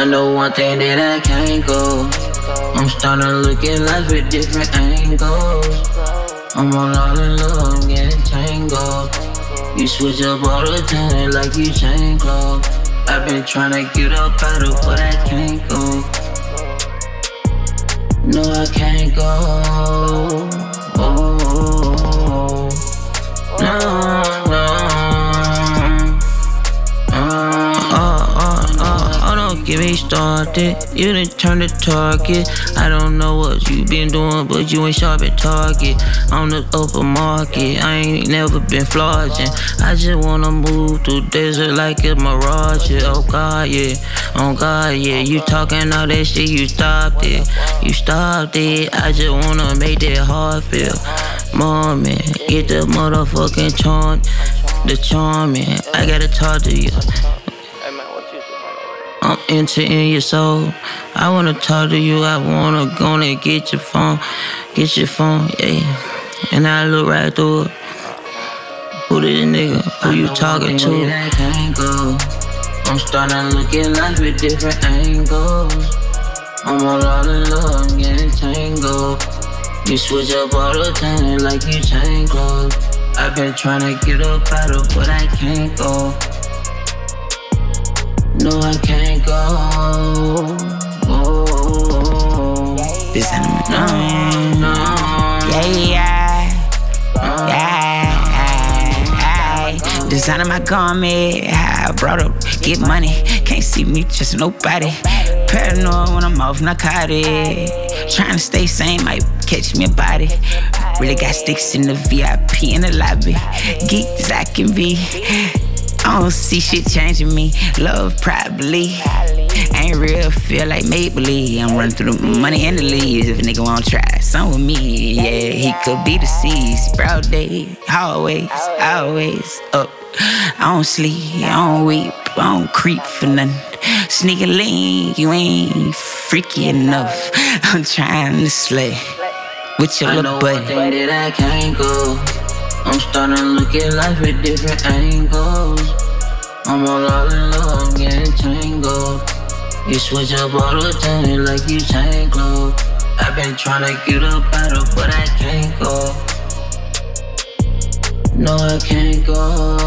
I know one thing that I can't go. I'm starting to look at life with different angles. I'm on all in love, I'm getting tangled. You switch up all the time like you change clothes. I've been trying to get up out of but I can't go. No, I can't go. Oh, get me started. You done turned the target. I don't know what you been doing, but you ain't sharp at target. On the open market, I ain't never been flogging. I just wanna move through desert like a mirage. Oh God, yeah. Oh God, yeah. You talking all that shit, you stopped it. You stopped it. I just wanna make that heart feel. Mommy, get the motherfucking charm, the charming. I gotta talk to you. I'm entering your soul. I wanna talk to you. I wanna go and get your phone, get your phone, yeah. And I look right through it. Who this nigga? Who you talking to? I'm starting to look at life with different angles. I'm all out of love, I'm getting tangled. You switch up all the time like you change clothes. I've been trying to get up out of, but I can't go. No, I can't go. Oh, this enemy, no, no. Yeah, yeah, yeah. Designing my garment, I brought up, get money. Can't see me, just nobody. Paranoid when I'm off narcotic. Trying to stay sane, might catch me a body. Really got sticks in the VIP in the lobby. Geek as I can be. I don't see shit changing me. Love probably. Ain't real, feel like make believe. I'm running through the money and the leaves. If a nigga wanna try some with me, yeah, he could be the seas. Proud day, always, always up. I don't sleep, I don't weep, I don't creep for nothing. Sneaking lean, you ain't freaky enough. I'm trying to slay with your little buddy. that I can't go. I'm starting to look at life with different angles. I'm all out in love, getting tangled. You switch up all the time like you clothes. I've been trying to get up out of, but I can't go. No, I can't go.